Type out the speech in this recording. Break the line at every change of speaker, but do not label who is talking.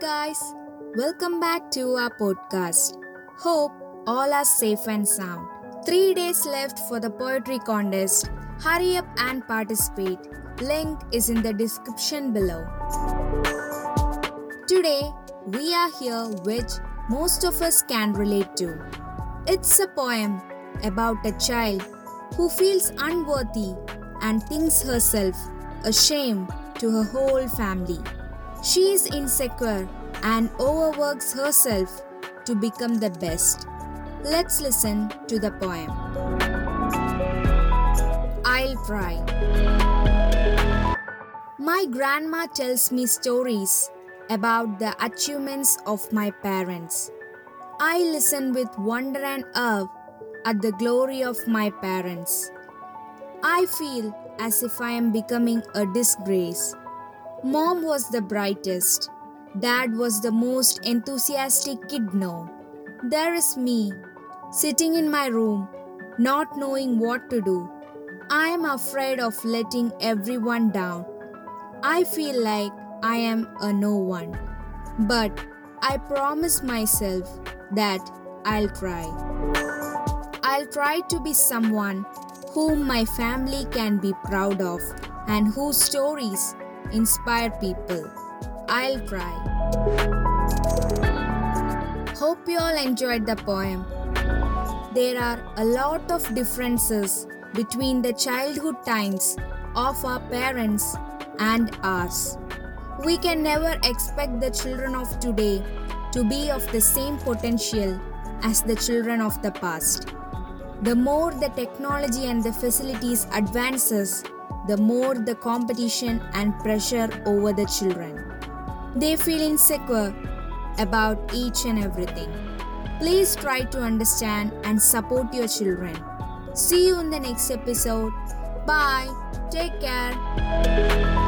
Guys. Welcome back to our podcast. Hope all are safe and sound. Three days left for the poetry contest. Hurry up and participate. Link is in the description below. Today, we are here which most of us can relate to. It's a poem about a child who feels unworthy and thinks herself a shame to her whole family. She is insecure and overworks herself to become the best. Let's listen to the poem. I'll try. My grandma tells me stories about the achievements of my parents. I listen with wonder and awe at the glory of my parents. I feel as if I am becoming a disgrace. Mom was the brightest. Dad was the most enthusiastic kid known. There is me, sitting in my room, not knowing what to do. I am afraid of letting everyone down. I feel like I am a no one. But I promise myself that I'll try. I'll try to be someone whom my family can be proud of and whose stories inspire people. I'll try. Hope you all enjoyed the poem. There are a lot of differences between the childhood times of our parents and ours. We can never expect the children of today to be of the same potential as the children of the past. The more the technology and the facilities advances, the more the competition and pressure over the children. They feel insecure about each and everything. Please try to understand and support your children. See you in the next episode. Bye. Take care.